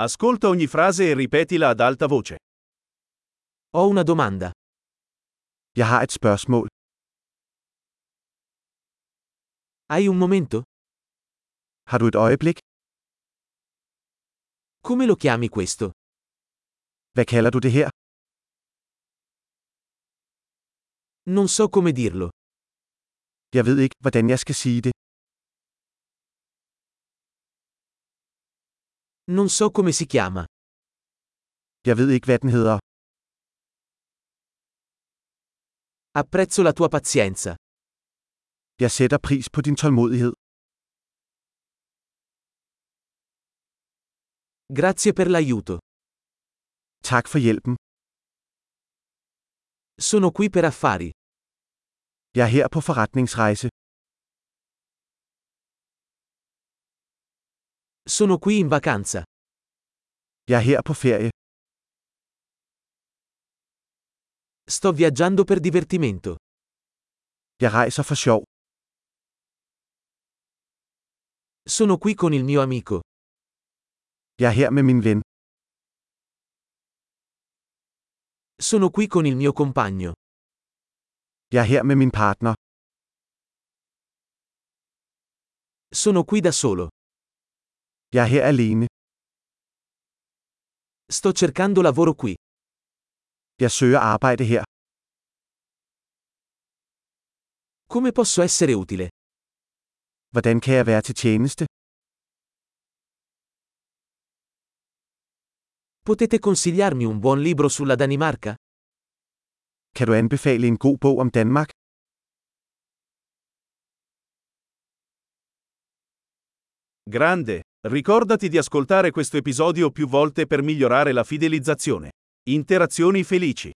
Ascolta ogni frase e ripetila ad alta voce. Ho una domanda. Jeg har et spørgsmål. Hai un momento? Har du et øjeblik? Come lo chiami questo? Hvad kalder du det her? Non so come dirlo. Jeg ved ikke, hvordan jeg skal sige det. Non so come si chiama. Jeg ved ikke, hvad den hedder. Apprezzo la tua pazienza. Jeg sætter pris på din tålmodighed. Grazie per l'aiuto. Tak for hjælpen. Sono qui per affari. Jeg er her på forretningsrejse. Sono qui in vacanza. Jeg er her på ferie. Sto viaggiando per divertimento. Jeg rejser for sjov. Sono qui con il mio amico. Jeg er her med min ven. Sono qui con il mio compagno. Jeg er her med min partner. Sono qui da solo. Jeg er her alene. Sto cercando lavoro qui. Jeg søger arbejde her. Come posso essere utile? Hvordan kan jeg være til tjeneste? Potete consigliarmi un buon libro sulla Danimarca? Kan du anbefale en god bog om Danmark? Grande! Ricordati di ascoltare questo episodio più volte per migliorare la fidelizzazione. Interazioni felici.